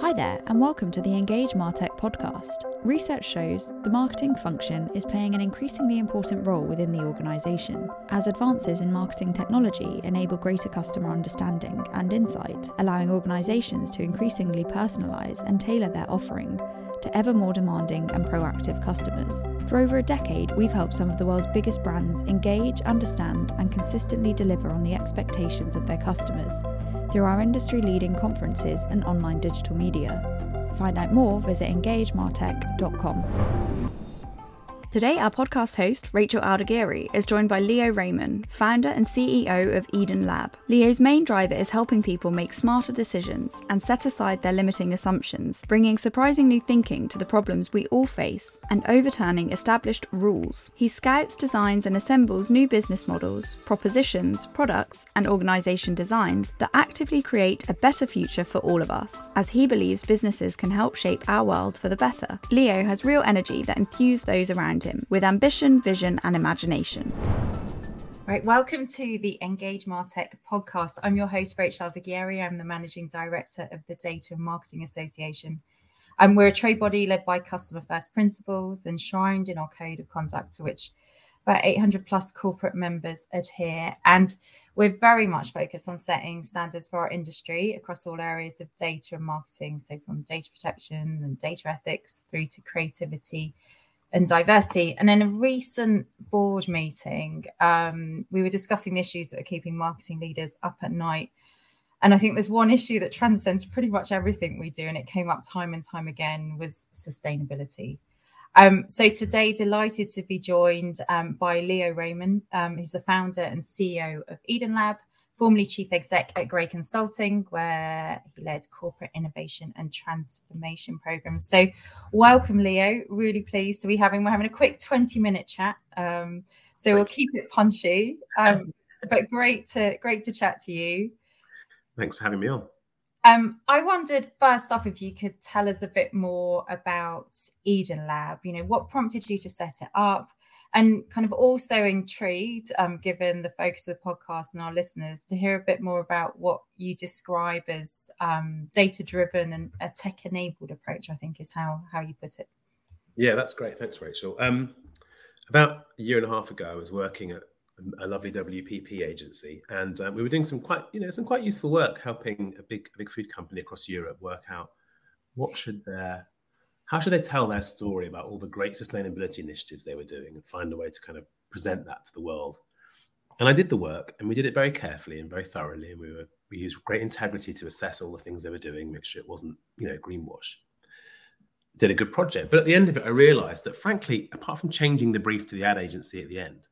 Hi there, and welcome to the Engage Martech podcast. Research shows the marketing function is playing an increasingly important role within the organisation, as advances in marketing technology enable greater customer understanding and insight, allowing organisations to increasingly personalise and tailor their offering to ever more demanding and proactive customers. For over a decade, we've helped some of the world's biggest brands engage, understand, and consistently deliver on the expectations of their customers through our industry leading conferences and online digital media. Find out more, visit engagemartech.com. Today, our podcast host, Rachel Aldighieri, is joined by Leo Rayman, founder and CEO of Eden Lab. Leo's main driver is helping people make smarter decisions and set aside their limiting assumptions, bringing surprising new thinking to the problems we all face and overturning established rules. He scouts, designs, and assembles new business models, propositions, products, and organisation designs that actively create a better future for all of us, as he believes businesses can help shape our world for the better. Leo has real energy that enthuse those around him with ambition, vision, and imagination. Right, welcome to the Engage Martech podcast. I'm your host, Rachel Aldighieri. I'm the managing director of the Data and Marketing Association. And we're a trade body led by customer first principles, enshrined in our code of conduct, to which about 800 plus corporate members adhere. And we're very much focused on setting standards for our industry across all areas of data and marketing. So, from data protection and data ethics through to creativity and diversity. And in a recent board meeting, um, we were discussing the issues that are keeping marketing leaders up at night. And I think there's one issue that transcends pretty much everything we do, and it came up time and time again was sustainability. Um, so today, delighted to be joined um, by Leo Rayman, um, who's the founder and CEO of Eden Lab, formerly chief exec at Grey Consulting, where he led corporate innovation and transformation programs. So, welcome, Leo. Really pleased to be having. We're having a quick twenty-minute chat, um, so we'll keep it punchy. Um, but great to great to chat to you. Thanks for having me on. Um, I wondered first off if you could tell us a bit more about Eden Lab. You know, what prompted you to set it up? And kind of also intrigued, um, given the focus of the podcast and our listeners, to hear a bit more about what you describe as um, data driven and a tech enabled approach, I think is how, how you put it. Yeah, that's great. Thanks, Rachel. Um, about a year and a half ago, I was working at a lovely WPP agency, and uh, we were doing some quite, you know, some quite useful work helping a big, big food company across Europe work out what should their how should they tell their story about all the great sustainability initiatives they were doing and find a way to kind of present that to the world? And I did the work, and we did it very carefully and very thoroughly, and we were we used great integrity to assess all the things they were doing, make sure it wasn't you know greenwash. Did a good project, but at the end of it, I realised that frankly, apart from changing the brief to the ad agency at the end,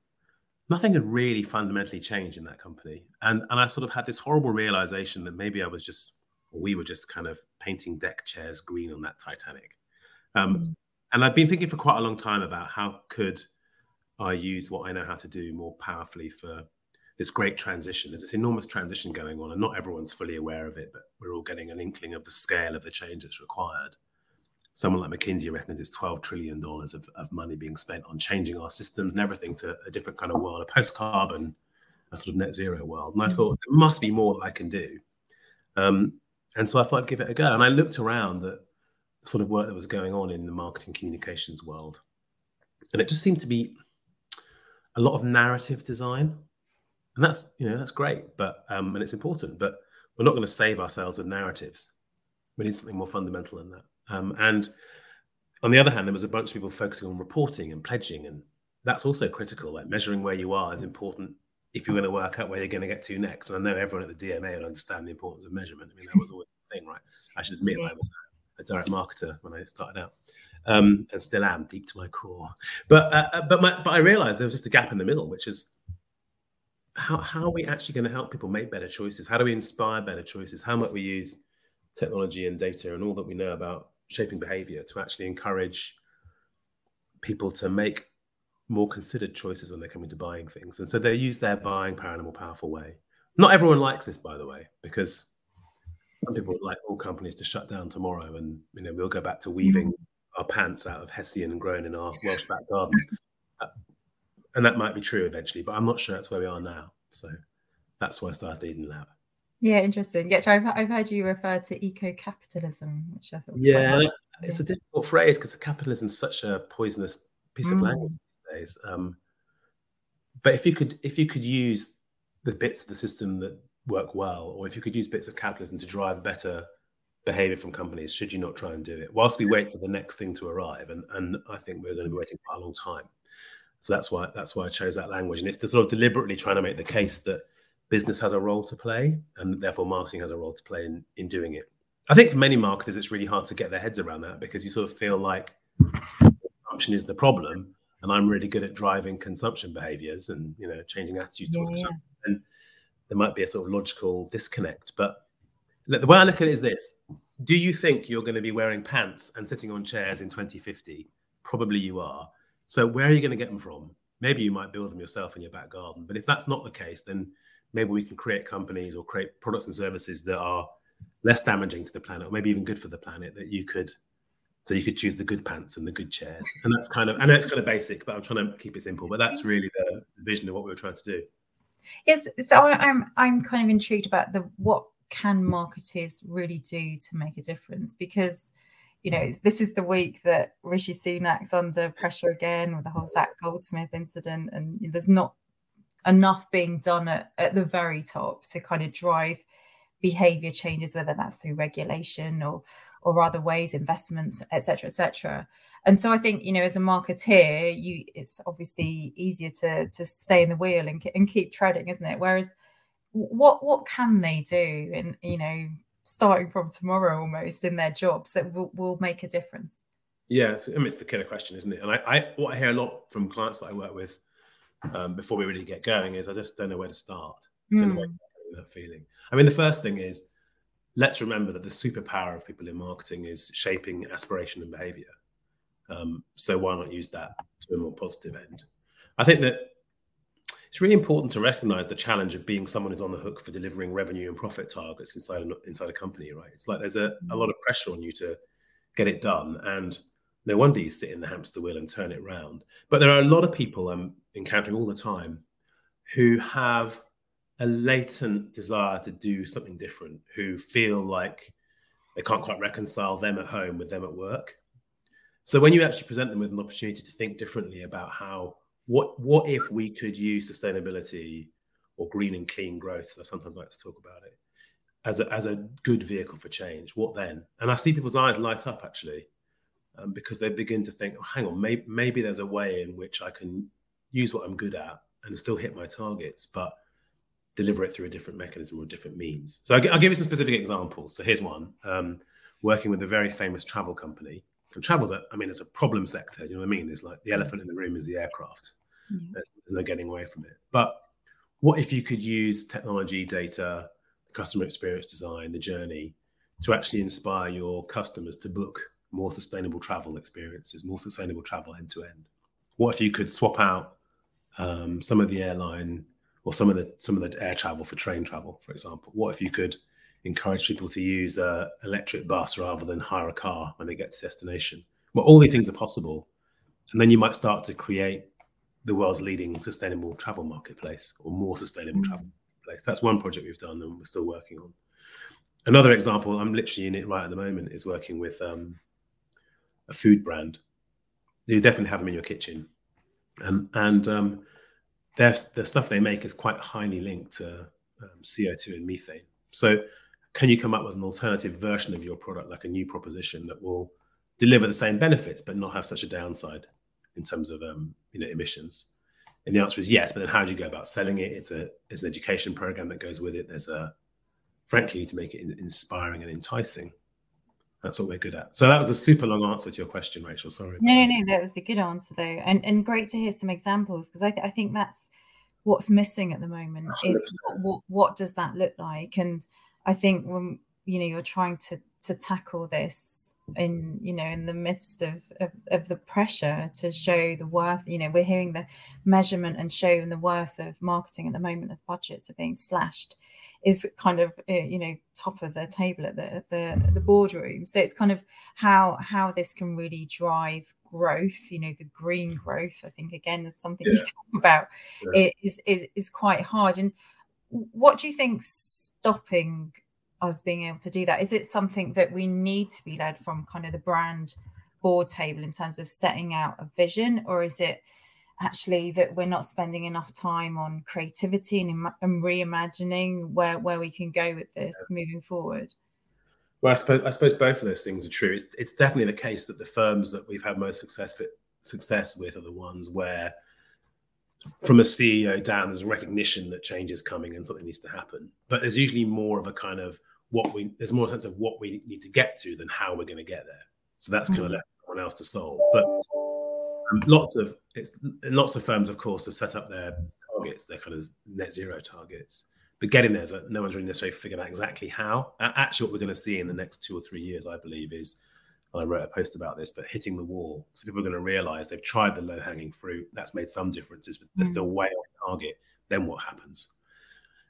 nothing had really fundamentally changed in that company. And and I sort of had this horrible realization that maybe I was just, we were just kind of painting deck chairs green on that Titanic. Um, mm. And I've been thinking for quite a long time about how could I use what I know how to do more powerfully for this great transition. There's this enormous transition going on, and not everyone's fully aware of it, but we're all getting an inkling of the scale of the change that's required. Someone like McKinsey reckons it's $12 trillion of, of money being spent on changing our systems and everything to a different kind of world, a post carbon, a sort of net zero world. And I mm. thought there must be more that I can do. Um, and so I thought I'd give it a go. And I looked around at sort of work that was going on in the marketing communications world. And it just seemed to be a lot of narrative design. And that's, you know, that's great, but, um, and it's important, but we're not going to save ourselves with narratives. We need something more fundamental than that. Um, and on the other hand, there was a bunch of people focusing on reporting and pledging, and that's also critical. Like measuring where you are is important if you're going to work out where you're going to get to next. And I know everyone at the DMA will understand the importance of measurement. I mean, that was always the thing, right? I should admit, I was a direct marketer when I started out, um, and still am deep to my core. But uh, uh, but my, but I realized there was just a gap in the middle, which is how how are we actually going to help people make better choices? How do we inspire better choices? How might we use technology and data and all that we know about shaping behavior to actually encourage people to make more considered choices when they're coming to buying things. And so they use their buying power in a more powerful way. Not everyone likes this, by the way, because some people would like all companies to shut down tomorrow, and you know we'll go back to weaving mm-hmm. our pants out of hessian and grown in our Welsh back garden. Uh, and that might be true eventually, but I'm not sure that's where we are now. So that's why I started Eden Lab. Yeah, interesting. Yeah, I've, I've heard you refer to eco-capitalism, which I thought. yeah, it's, it's, a difficult phrase because capitalism is such a poisonous piece of mm. language these days. Um, but if you could, if you could use the bits of the system that work well, or if you could use bits of capitalism to drive better behavior from companies, should you not try and do it? Whilst we wait for the next thing to arrive, and and I think we're going to be waiting quite a long time. So that's why that's why I chose that language, and it's to sort of deliberately trying to make the case that business has a role to play, and therefore marketing has a role to play in in doing it. I think for many marketers, it's really hard to get their heads around that because you sort of feel like consumption is the problem, and I'm really good at driving consumption behaviors and you know changing attitudes towards yeah, consumption. Yeah. There might be a sort of logical disconnect. But the way I look at it is this Do you think you're going to be wearing pants and sitting on chairs in 2050? Probably you are. So where are you going to get them from? Maybe you might build them yourself in your back garden. But if that's not the case, then maybe we can create companies or create products and services that are less damaging to the planet, or maybe even good for the planet that you could so you could choose the good pants and the good chairs. And that's kind of, I know it's kind of basic, but I'm trying to keep it simple. But that's really the vision of what we were trying to do. Yes. So I'm I'm kind of intrigued about the what can marketers really do to make a difference because you know this is the week that Rishi Sunak's under pressure again with the whole Zac Goldsmith incident, and there's not enough being done at, at the very top to kind of drive behavior changes, whether that's through regulation or or other ways, investments, etc., etc. And so I think you know, as a marketeer, you it's obviously easier to to stay in the wheel and, and keep treading, isn't it? Whereas, what what can they do, and you know, starting from tomorrow almost in their jobs that will, will make a difference? Yeah, I mean, it's the killer question, isn't it? And I, I what I hear a lot from clients that I work with um, before we really get going is I just don't know where to start. Mm. that feeling. I mean, the first thing is let's remember that the superpower of people in marketing is shaping aspiration and behavior. Um, so why not use that to a more positive end? I think that it's really important to recognize the challenge of being someone who's on the hook for delivering revenue and profit targets inside a, inside a company, right? It's like there's a, a lot of pressure on you to get it done. And no wonder you sit in the hamster wheel and turn it round. But there are a lot of people I'm encountering all the time who have a latent desire to do something different, who feel like they can't quite reconcile them at home with them at work. So when you actually present them with an opportunity to think differently about how what what if we could use sustainability or green and clean growth, I sometimes like to talk about it, as a, as a good vehicle for change, what then? And I see people's eyes light up actually, um, because they begin to think, oh, hang on, maybe, maybe there's a way in which I can use what I'm good at and still hit my targets, but deliver it through a different mechanism or different means. So I'll, I'll give you some specific examples. So here's one: um, working with a very famous travel company. And travel's, a, I mean, it's a problem sector. You know what I mean? It's like the elephant in the room is the aircraft. Mm-hmm. There's, there's no getting away from it. But what if you could use technology, data, customer experience design, the journey, to actually inspire your customers to book more sustainable travel experiences, more sustainable travel end to end? What if you could swap out um, some of the airline or some of the some of the air travel for train travel, for example? What if you could encourage people to use a electric bus rather than hire a car when they get to destination? Well, all these things are possible, and then you might start to create the world's leading sustainable travel marketplace or more sustainable mm-hmm. travel place. That's one project we've done and we're still working on. Another example, I'm literally in it right at the moment, is working with um, a food brand. You definitely have them in your kitchen, um, and um, the stuff they make is quite highly linked to um, CO2 and methane. So, can you come up with an alternative version of your product, like a new proposition that will deliver the same benefits but not have such a downside in terms of um, you know emissions? And the answer is yes. But then, how do you go about selling it? It's a it's an education program that goes with it. There's a frankly to make it inspiring and enticing. That's what we're good at. So that was a super long answer to your question, Rachel. Sorry. No, no, no. That was a good answer though, and and great to hear some examples because I, th- I think that's what's missing at the moment 100%. is what, what, what does that look like, and I think when you know you're trying to to tackle this in you know in the midst of, of, of the pressure to show the worth you know we're hearing the measurement and showing the worth of marketing at the moment as budgets are being slashed is kind of uh, you know top of the table at the the, the boardroom so it's kind of how how this can really drive growth you know the green growth i think again is something yeah. you talk about yeah. is, is is quite hard and what do you think stopping us being able to do that? Is it something that we need to be led from kind of the brand board table in terms of setting out a vision, or is it actually that we're not spending enough time on creativity and, and reimagining where where we can go with this yeah. moving forward? Well, I suppose I suppose both of those things are true. It's, it's definitely the case that the firms that we've had most success with, success with are the ones where from a CEO down, there's a recognition that change is coming and something needs to happen. But there's usually more of a kind of what we there's more sense of what we need to get to than how we're going to get there. So that's mm-hmm. kind of left someone else to solve. But um, lots of it's lots of firms, of course, have set up their targets, their kind of net zero targets. But getting there, so no one's really necessarily figured out exactly how. Actually, what we're going to see in the next two or three years, I believe, is I wrote a post about this, but hitting the wall. So people are going to realize they've tried the low hanging fruit. That's made some differences, but they're mm. still way off target. Then what happens?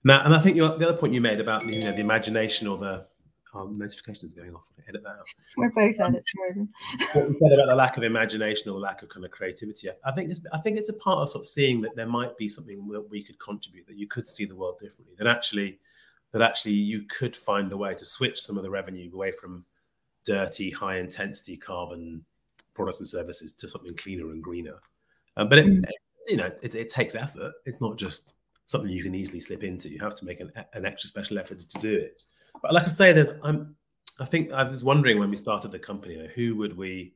Now, and I think the other point you made about you know the imagination or the oh, notifications going off. Edit that out. We're both um, edits. what we said about the lack of imagination or lack of kind of creativity. I think it's I think it's a part of sort of seeing that there might be something that we could contribute, that you could see the world differently, that actually that actually you could find a way to switch some of the revenue away from dirty, high intensity carbon products and services to something cleaner and greener. Um, but it, mm. you know, it, it, takes effort. It's not just something you can easily slip into. You have to make an, an extra special effort to do it. But like I say, there's I'm I think I was wondering when we started the company, you know, who would we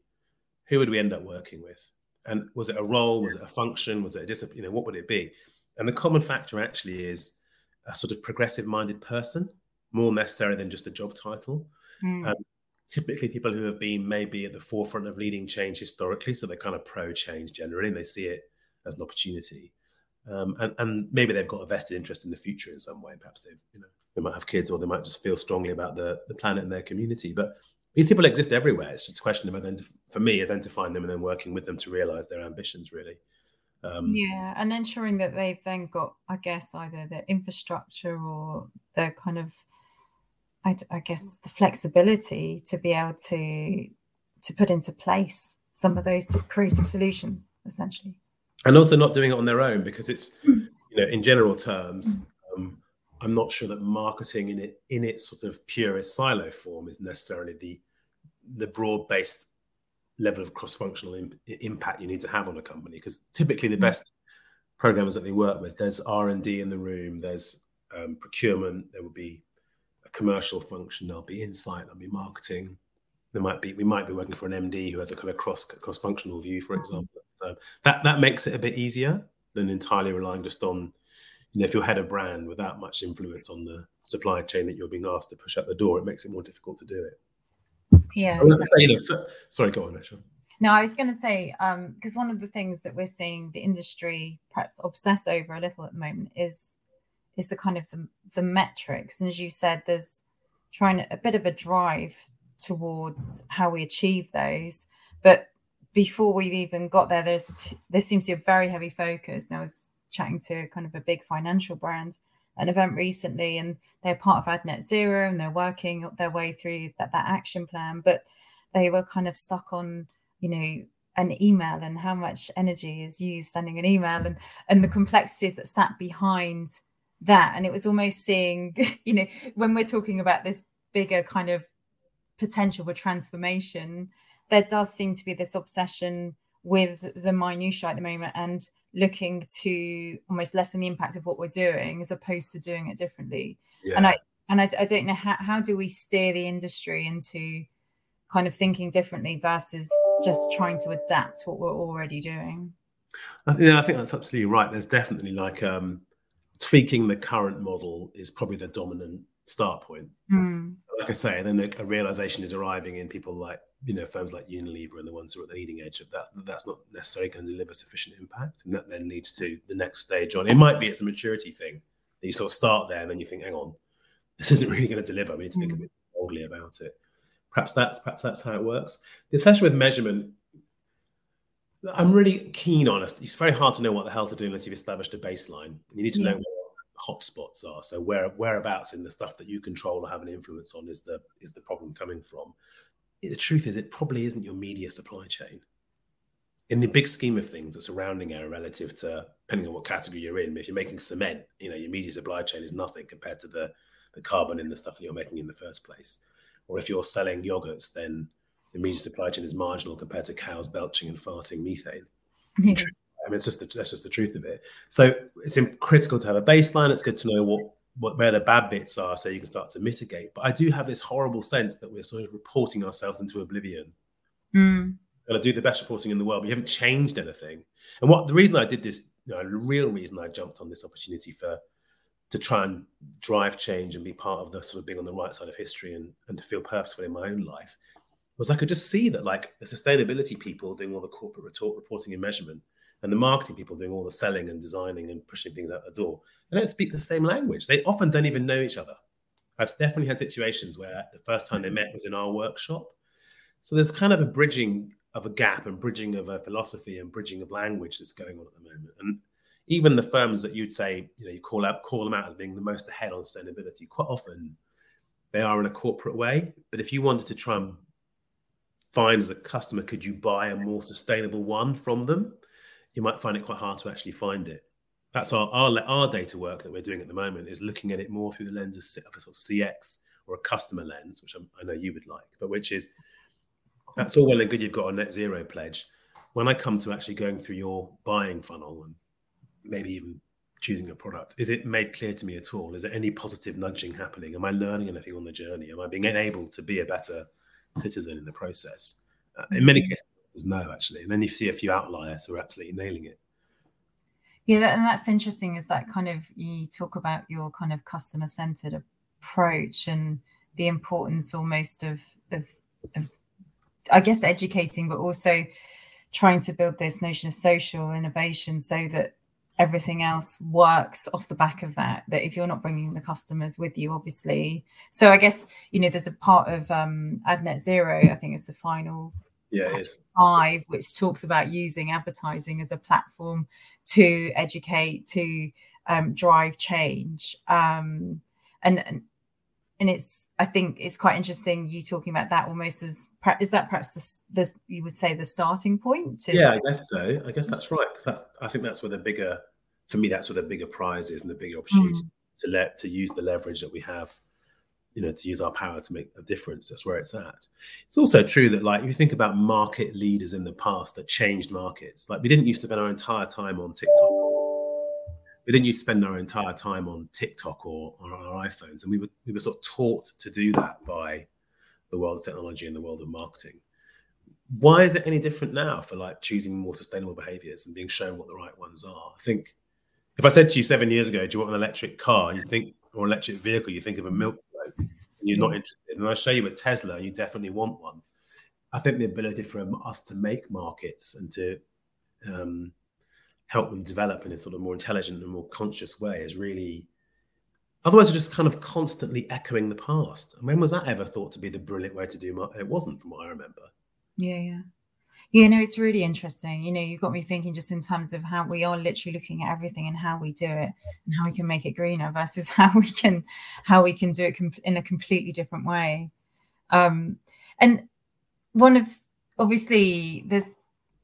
who would we end up working with? And was it a role? Was it a function? Was it a discipline? You know, what would it be? And the common factor actually is a sort of progressive minded person, more necessary than just a job title. Mm. Um, typically people who have been maybe at the forefront of leading change historically, so they're kind of pro change generally, and they see it as an opportunity. Um, and, and, maybe they've got a vested interest in the future in some way. Perhaps they, you know, they might have kids, or they might just feel strongly about the, the planet and their community. But these people exist everywhere. It's just a question of identif- for me identifying them and then working with them to realize their ambitions. Really. Um, yeah, and ensuring that they've then got, I guess, either the infrastructure or the kind of I, I guess the flexibility to be able to to put into place some of those creative solutions essentially and also not doing it on their own because it's mm. you know in general terms mm. um, i'm not sure that marketing in it in its sort of purest silo form is necessarily the the broad based level of cross functional imp- impact you need to have on a company because typically the mm. best programmers that we work with there's r&d in the room there's um, procurement there will be a commercial function. There'll be insight. There'll be marketing. There might be we might be working for an MD who has a kind of cross cross functional view, for example. So that that makes it a bit easier than entirely relying just on you know if you're head of brand without much influence on the supply chain that you're being asked to push out the door, it makes it more difficult to do it. Yeah. Exactly. Say, you know, sorry, go on, Rachel. No, I was going to say because um, one of the things that we're seeing the industry perhaps obsess over a little at the moment is is the kind of the, the metrics. And as you said, there's trying a bit of a drive towards how we achieve those. But before we've even got there, there's there seems to be a very heavy focus. And I was chatting to kind of a big financial brand an event recently, and they're part of Ad Net Zero, and they're working their way through that that action plan. But they were kind of stuck on, you know, an email and how much energy is used sending an email, and and the complexities that sat behind that and it was almost seeing you know when we're talking about this bigger kind of potential for transformation there does seem to be this obsession with the minutiae at the moment and looking to almost lessen the impact of what we're doing as opposed to doing it differently. Yeah. and i and I, I don't know how, how do we steer the industry into kind of thinking differently versus just trying to adapt what we're already doing? I think, I think that's absolutely right. There's definitely like um tweaking the current model is probably the dominant start point. Mm. Like I say, then a, a, realization is arriving in people like you know firms like Unilever and the ones who are at the leading edge of that. That's not necessarily going to deliver sufficient impact, and that then leads to the next stage on. It might be it's a maturity thing. That you sort of start there, and then you think, hang on, this isn't really going to deliver. We need to think mm. a bit boldly about it. Perhaps that's perhaps that's how it works. The obsession with measurement I'm really keen on it. It's very hard to know what the hell to do unless you've established a baseline. You need to yeah. know hotspots are. So where whereabouts in the stuff that you control or have an influence on is the is the problem coming from. The truth is, it probably isn't your media supply chain. In the big scheme of things, it's a rounding error relative to depending on what category you're in. If you're making cement, you know your media supply chain is nothing compared to the the carbon in the stuff that you're making in the first place. Or if you're selling yogurts, then the media supply chain is marginal compared to cows belching and farting methane. Yeah. I mean, it's just the, that's just the truth of it. So it's critical to have a baseline. It's good to know what, what where the bad bits are, so you can start to mitigate. But I do have this horrible sense that we're sort of reporting ourselves into oblivion. Mm. And I do the best reporting in the world, but you haven't changed anything. And what the reason I did this, you know, the real reason I jumped on this opportunity for to try and drive change and be part of the sort of being on the right side of history and, and to feel purposeful in my own life was I could just see that like the sustainability people doing all the corporate report, reporting and measurement and the marketing people doing all the selling and designing and pushing things out the door, they don't speak the same language. They often don't even know each other. I've definitely had situations where the first time they mm-hmm. met was in our workshop. So there's kind of a bridging of a gap and bridging of a philosophy and bridging of language that's going on at the moment. And even the firms that you'd say, you know, you call out call them out as being the most ahead on sustainability, quite often they are in a corporate way. But if you wanted to try and find as a customer, could you buy a more sustainable one from them? You might find it quite hard to actually find it. That's our, our, our data work that we're doing at the moment is looking at it more through the lens of a sort of CX or a customer lens, which I'm, i know you would like, but which is that's all well and good. You've got a net zero pledge. When I come to actually going through your buying funnel and maybe even choosing a product, is it made clear to me at all? Is there any positive nudging happening? Am I learning anything on the journey? Am I being able to be a better citizen in the process? Uh, in many mm-hmm. Cases, no, actually. And then you see a few outliers who are absolutely nailing it. Yeah, and that's interesting. Is that kind of you talk about your kind of customer centered approach and the importance almost of, of, of I guess educating, but also trying to build this notion of social innovation so that everything else works off the back of that that if you're not bringing the customers with you obviously so i guess you know there's a part of um Ad Net Zero i think it's the final yeah five which talks about using advertising as a platform to educate to um, drive change um and and, it's I think it's quite interesting you talking about that almost as is that perhaps this this you would say the starting point? To, yeah, I guess so. I guess that's right because that's I think that's where the bigger for me that's where the bigger prize is and the bigger opportunity mm. to let to use the leverage that we have, you know, to use our power to make a difference. That's where it's at. It's also true that like if you think about market leaders in the past that changed markets, like we didn't used to spend our entire time on TikTok we didn't used to spend our entire time on TikTok or on our iPhones, and we were we were sort of taught to do that by the world of technology and the world of marketing. Why is it any different now for like choosing more sustainable behaviors and being shown what the right ones are? I think if I said to you seven years ago, "Do you want an electric car?" You think or electric vehicle, you think of a milk you're not interested. And I show you a Tesla, you definitely want one. I think the ability for us to make markets and to um, help them develop in a sort of more intelligent and more conscious way is really otherwise we're just kind of constantly echoing the past and when was that ever thought to be the brilliant way to do it wasn't from what i remember yeah yeah yeah no it's really interesting you know you've got me thinking just in terms of how we are literally looking at everything and how we do it and how we can make it greener versus how we can how we can do it in a completely different way um and one of obviously there's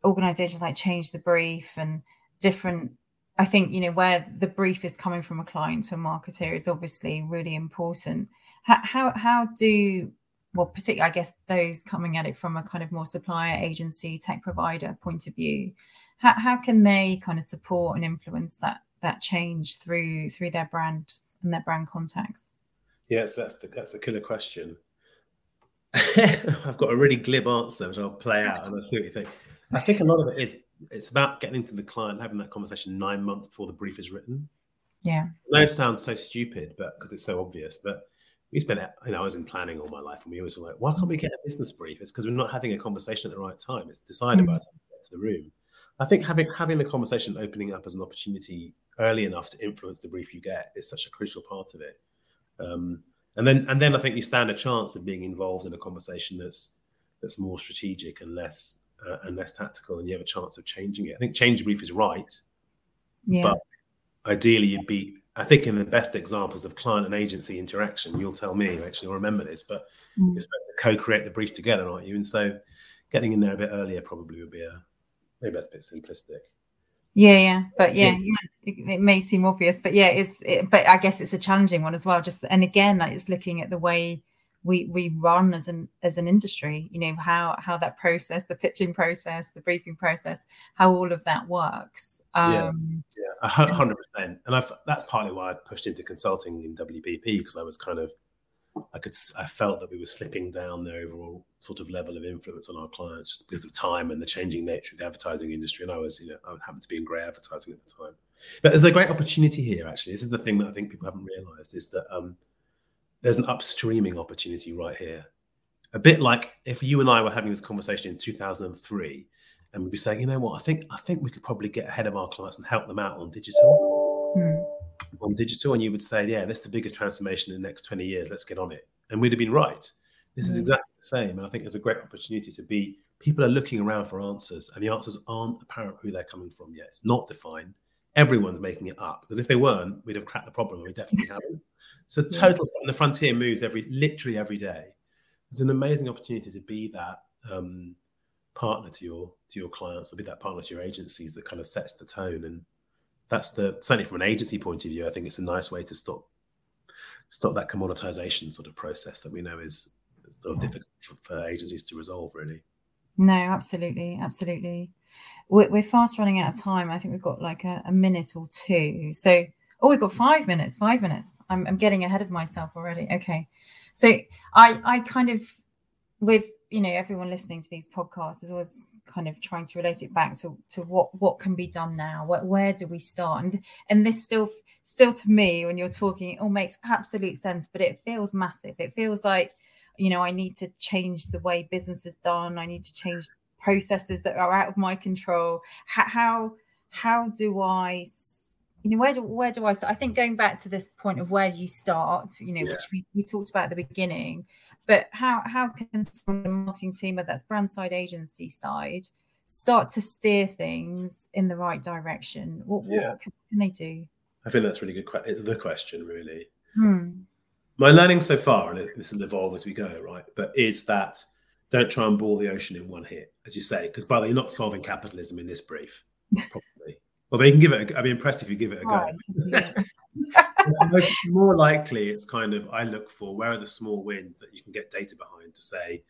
organizations like change the brief and different I think you know where the brief is coming from a client to a marketer is obviously really important. How how, how do well, particularly I guess those coming at it from a kind of more supplier agency tech provider point of view, how, how can they kind of support and influence that that change through through their brand and their brand contacts? Yes, that's the that's a killer question. I've got a really glib answer which I'll play out and I'll see what you think. I think a lot of it is it's about getting to the client, having that conversation nine months before the brief is written. Yeah. I know sounds so stupid, but because it's so obvious, but we spent, you know, I was in planning all my life, and we always were like, why can't we get a business brief? It's because we're not having a conversation at the right time. It's decided mm. by the time we get to the room. I think having having the conversation opening up as an opportunity early enough to influence the brief you get is such a crucial part of it. Um, and then and then I think you stand a chance of being involved in a conversation that's that's more strategic and less uh, and less tactical, and you have a chance of changing it. I think change brief is right, yeah. but ideally you'd be. I think in the best examples of client and agency interaction, you'll tell me actually, you'll remember this, but mm. you're supposed to co-create the brief together, aren't you? And so, getting in there a bit earlier probably would be a maybe that's a bit simplistic. Yeah, yeah, but yeah, yeah it, it, may seem obvious, but yeah, it's. It, but I guess it's a challenging one as well. Just and again, like it's looking at the way we we run as an as an industry. You know how how that process, the pitching process, the briefing process, how all of that works. Um, yeah, yeah, hundred percent. And I've, that's partly why I pushed into consulting in WPP because I was kind of I could I felt that we were slipping down the overall sort of level of influence on our clients just because of time and the changing nature of the advertising industry. And I was, you know, I happened to be in grey advertising at the time. But there's a great opportunity here. Actually, this is the thing that I think people haven't realised is that um, there's an upstreaming opportunity right here. A bit like if you and I were having this conversation in 2003, and we'd be saying, you know what, I think I think we could probably get ahead of our clients and help them out on digital. Hmm on digital and you would say, yeah, this is the biggest transformation in the next 20 years. Let's get on it. And we'd have been right. This is mm. exactly the same. And I think there's a great opportunity to be, people are looking around for answers and the answers aren't apparent who they're coming from yet. It's not defined. Everyone's making it up because if they weren't, we'd have cracked the problem. We definitely haven't. So total, the frontier moves every, literally every day. It's an amazing opportunity to be that um, partner to your to your clients or be that partner to your agencies that kind of sets the tone and that's the certainly from an agency point of view. I think it's a nice way to stop stop that commoditization sort of process that we know is sort of difficult for, for agencies to resolve. Really. No, absolutely, absolutely. We're, we're, fast running out of time. I think we've got like a, a, minute or two. So, oh, we've got five minutes. Five minutes. I'm, I'm getting ahead of myself already. Okay. So I I kind of with you know everyone listening to these podcasts is always kind of trying to relate it back to to what what can be done now what, where do we start and and this still still to me when you're talking it all makes absolute sense but it feels massive it feels like you know i need to change the way business is done i need to change processes that are out of my control how how, how do i you know where do where do i start i think going back to this point of where you start you know yeah. which we, we talked about at the beginning but how how can the marketing team, whether that's brand side, agency side, start to steer things in the right direction? What, yeah. what can, can, they do? I think that's really good. It's the question, really. Hmm. My learning so far, and this will evolve as we go, right? But is that don't try and boil the ocean in one hit, as you say, because by the way, you're not solving capitalism in this brief, probably. well, they can give it. A, I'd be impressed if you give it a go. more likely, it's kind of I look for where are the small wins that you can get data behind to say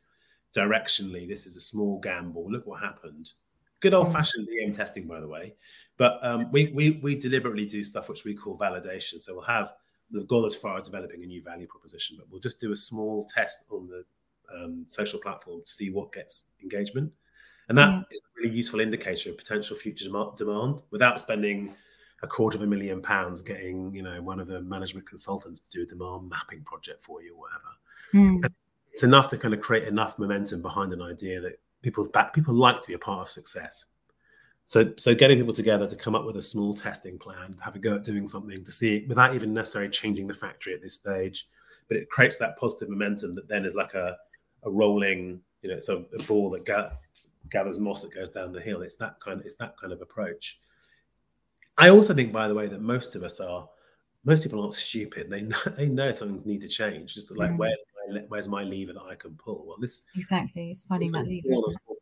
directionally this is a small gamble. Look what happened. Good old fashioned EM testing, by the way. But um, we, we we deliberately do stuff which we call validation. So we'll have we've gone as far as developing a new value proposition, but we'll just do a small test on the um, social platform to see what gets engagement. And that yeah. is a really useful indicator of potential future demand without spending a quarter of a million pounds getting you know one of the management consultants to do a demand mapping project for you or whatever mm. it's enough to kind of create enough momentum behind an idea that people's back people like to be a part of success so so getting people together to come up with a small testing plan to have a go at doing something to see it without even necessarily changing the factory at this stage but it creates that positive momentum that then is like a, a rolling you know it's a, a ball that ga- gathers moss that goes down the hill it's that kind of it's that kind of approach I also think, by the way, that most of us are, most people aren't stupid. They know, they know something's need to change. Just like, mm. where's, my, where's my lever that I can pull? Well, this exactly. It's finding that lever.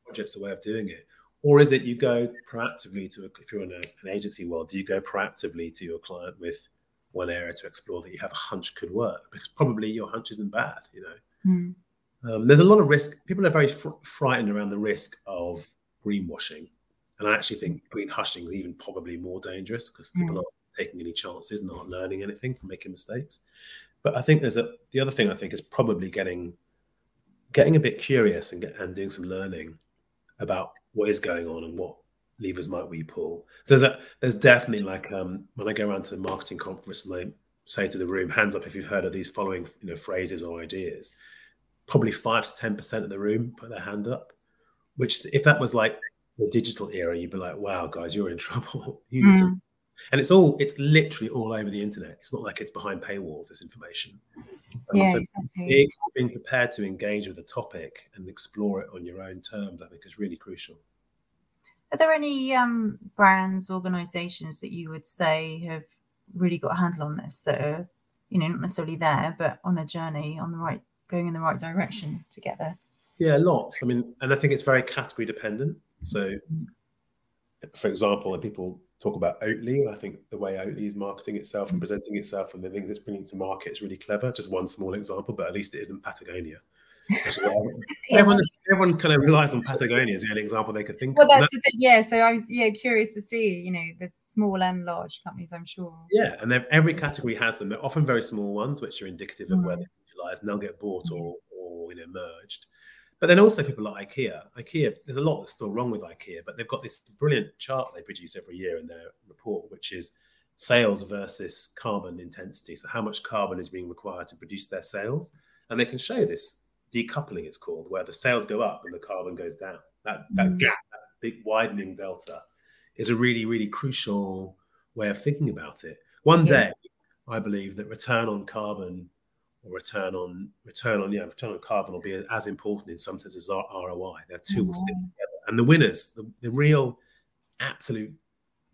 Project's a way of doing it. Or is it you go proactively to, if you're in a, an agency world, do you go proactively to your client with one area to explore that you have a hunch could work? Because probably your hunch isn't bad, you know. Mm. Um, there's a lot of risk. People are very fr- frightened around the risk of greenwashing. And I actually think green hushing is even probably more dangerous because people mm. aren't taking any chances not learning anything from making mistakes. But I think there's a the other thing I think is probably getting getting a bit curious and get, and doing some learning about what is going on and what levers might we pull. So there's a there's definitely like um, when I go around to a marketing conference and I say to the room, hands up if you've heard of these following you know phrases or ideas. Probably five to ten percent of the room put their hand up. Which if that was like the digital era, you'd be like, wow, guys, you're in trouble. you mm. to and it's all it's literally all over the internet. It's not like it's behind paywalls, this information. yeah, so exactly. being prepared to engage with the topic and explore it on your own terms, I think is really crucial. Are there any um, brands, organizations that you would say have really got a handle on this that are, you know, not necessarily there, but on a journey on the right, going in the right direction to get there? Yeah, lots. I mean, and I think it's very category dependent. So, for example, when people talk about Oatly. I think the way Oatly is marketing itself and presenting itself and the things it's bringing to market is really clever. Just one small example, but at least it isn't Patagonia. everyone, everyone kind of relies on Patagonia as the only example they could think well, of. that's That- the thing. Yeah, so I was yeah curious to see, you know, the small and large companies. I'm sure. yeah, and every category has them. They're often very small ones, which are indicative of where Mm. Utilize and they'll get bought or, or you know merged. But then also people like IKEA. IKEA, there's a lot that's still wrong with IKEA, but they've got this brilliant chart they produce every year in their report, which is sales versus carbon intensity. So how much carbon is being required to produce their sales, and they can show this decoupling. It's called where the sales go up and the carbon goes down. That that Mm. gap, that big widening delta, is a really really crucial way of thinking about it. One Yeah. day, I believe that return on carbon return on return on yeah return on carbon will be as important in some sense as ROI. They're two will stick Mhm. together, and the winners, the, the real absolute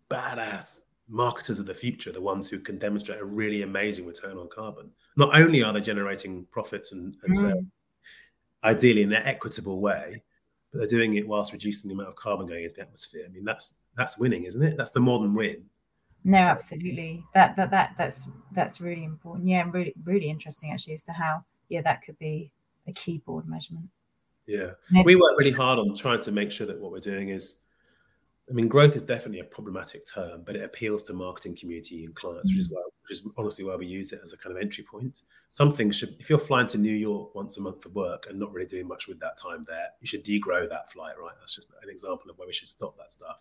badass marketers of the future, the ones who can demonstrate a really amazing return on carbon. Not only are they generating profits and, and Mm. sales, ideally in an equitable way, but they're doing it whilst reducing the amount of carbon going into the atmosphere. I mean, that's that's winning, isn't it? That's the modern win. No, absolutely. That that that that's that's really important. Yeah, and really really interesting actually as to how yeah that could be a keyboard measurement. Yeah. Yeah. We work really hard on trying to make sure that what we're doing is, I mean, growth is definitely a problematic term, but it appeals to marketing community and clients, which is mm. why, which is honestly why we use it as a kind of entry point. something should, if you're flying to New York once a month for work and not really doing much with that time there, you should degrow that flight, right? That's just an example of where we should stop that stuff.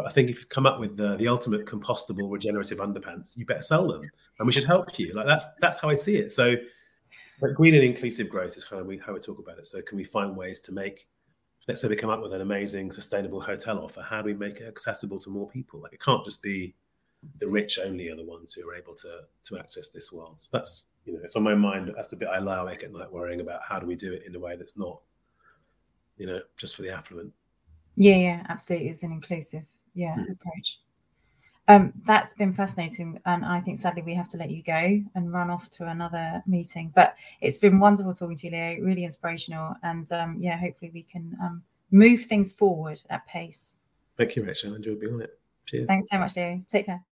But I think if you come up with the, the ultimate compostable regenerative underpants, you better sell them, and we should help you. Like that's that's how I see it. So, green and inclusive growth is kind of how we talk about it. So, can we find ways to make, let's say, we come up with an amazing sustainable hotel offer? How do we make it accessible to more people? Like it can't just be the rich only are the ones who are able to to access this world. So that's you know, it's on my mind. That's the bit I lie awake at night worrying about. How do we do it in a way that's not, you know, just for the affluent? Yeah, yeah, absolutely. It's an inclusive yeah Mhm. approach. Um, that's been fascinating, and I think sadly we have to let you go and run off to another meeting. But it's been wonderful talking to you, Leo. Really inspirational, and um, yeah, hopefully we can um, move things forward at pace. Thank you, Rachel. I enjoyed being on it. Cheers. Thanks so much, Leo. Take care.